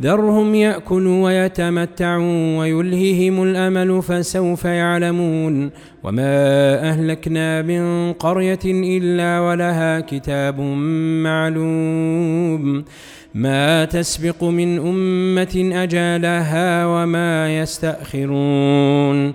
ذرهم يأكلوا ويتمتعوا ويلههم الأمل فسوف يعلمون وما أهلكنا من قرية إلا ولها كتاب معلوم ما تسبق من أمة أجالها وما يستأخرون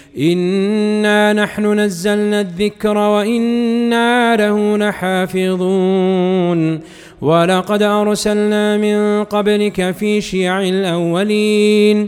انا نحن نزلنا الذكر وأنا له لحافظون ولقد ارسلنا من قبلك في شيع الاولين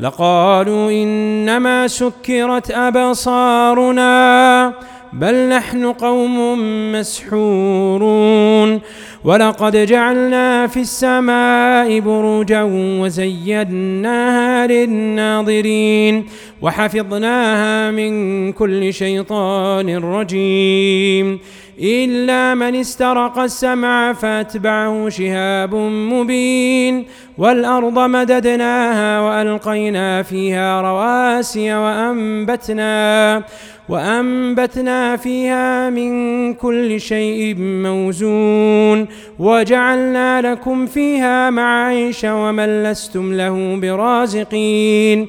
لقالوا إنما سكرت أبصارنا بل نحن قوم مسحورون. ولقد جعلنا في السماء بروجا وزيناها للناظرين. وحفظناها من كل شيطان رجيم. إلا من استرق السمع فأتبعه شهاب مبين. والأرض مددناها وألقينا فيها رواسي وأنبتنا وأنبتنا فيها من كل شيء موزون. وجعلنا لكم فيها معايش ومن لستم له برازقين.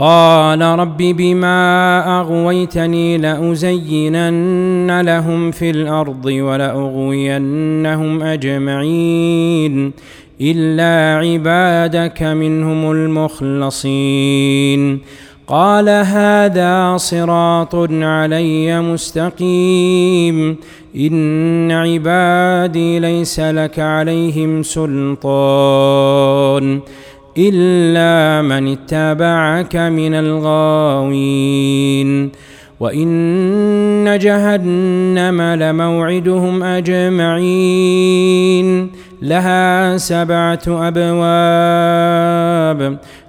قال رب بما أغويتني لأزينن لهم في الأرض ولأغوينهم أجمعين إلا عبادك منهم المخلصين. قال هذا صراط علي مستقيم. إن عبادي ليس لك عليهم سلطان. إلا من اتبعك من الغاوين. وإن جهنم لموعدهم أجمعين. لها سبعة أبواب.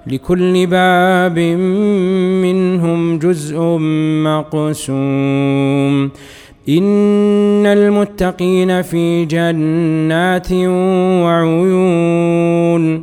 لكل باب منهم جزء مقسوم. إن المتقين في جنات وعيون.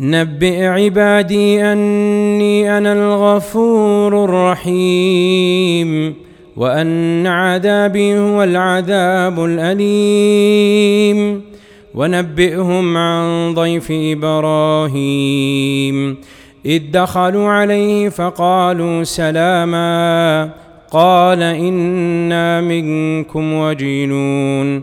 نبئ عبادي أني أنا الغفور الرحيم وأن عذابي هو العذاب الأليم. ونبئهم عن ضيف إبراهيم. إذ دخلوا عليه فقالوا سلاما قال إنا منكم وجلون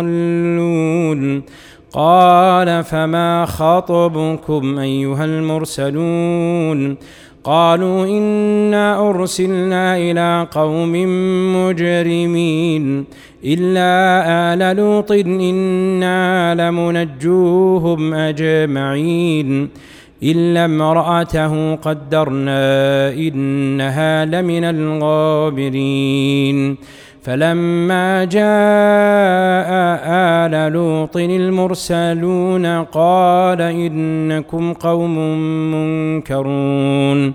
الضالون قال فما خطبكم أيها المرسلون؟ قالوا إنا أرسلنا إلى قوم مجرمين. إلا آل لوط إنا لمنجوهم أجمعين. إلا امرأته قدرنا إنها لمن الغابرين. فلما جاء آل لوط المرسلون قال إنكم قوم منكرون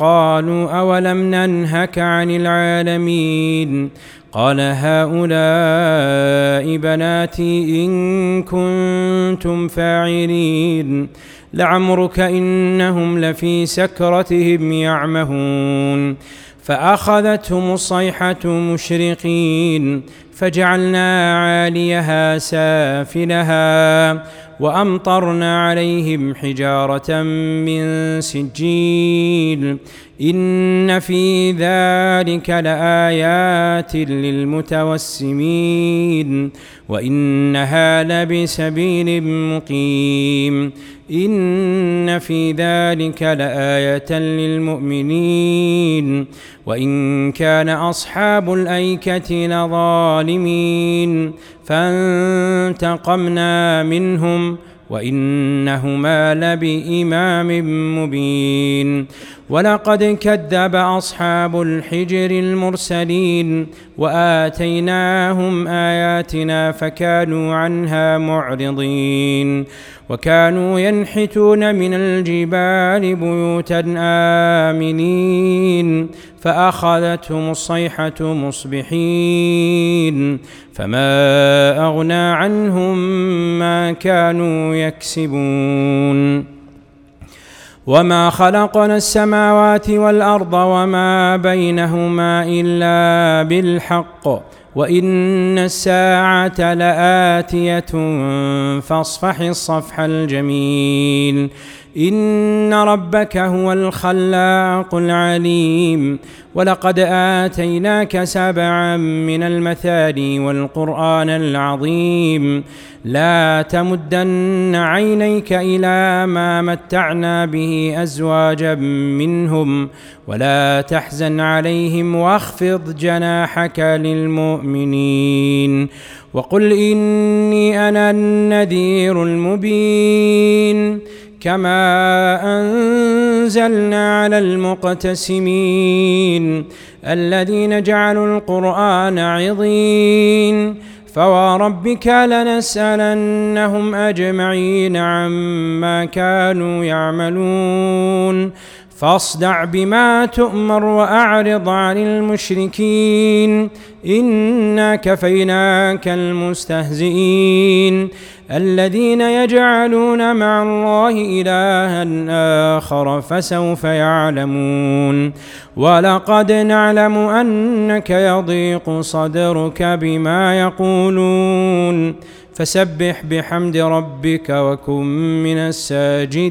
قالوا أولم ننهك عن العالمين قال هؤلاء بناتي إن كنتم فاعلين لعمرك إنهم لفي سكرتهم يعمهون فأخذتهم الصيحة مشرقين فجعلنا عاليها سافلها وأمطرنا عليهم حجارة من سجيل. إن في ذلك لآيات للمتوسمين. وإنها لبسبيل مقيم. إن في ذلك لآية للمؤمنين. وإن كان أصحاب الأيكة لظالمين. فانتقمنا منهم وإنهما لبإمام مبين. ولقد كذب أصحاب الحجر المرسلين وآتيناهم آياتنا فكانوا عنها معرضين. وكانوا ينحتون من الجبال بيوتا آمنين. فأخذتهم الصيحة مصبحين فما أغنى عنهم ما كانوا يكسبون. وما خلقنا السماوات والأرض وما بينهما إلا بالحق وإن الساعة لآتية فاصفح الصفح الجميل. إن ربك هو الخلاق العليم. ولقد آتيناك سبعا من المثاني والقرآن العظيم. لا تمدن عينيك إلى ما متعنا به أزواجا منهم. ولا تحزن عليهم واخفض جناحك للمؤمنين. وقل إني أنا النذير المبين. كما أنزلنا على المقتسمين الذين جعلوا القرآن عظيم فوربك لنسألنهم أجمعين عما كانوا يعملون فاصدع بما تؤمر وأعرض عن المشركين. انا كفيناك المستهزئين. الذين يجعلون مع الله إلها آخر فسوف يعلمون. ولقد نعلم أنك يضيق صدرك بما يقولون. فسبح بحمد ربك وكن من الساجدين.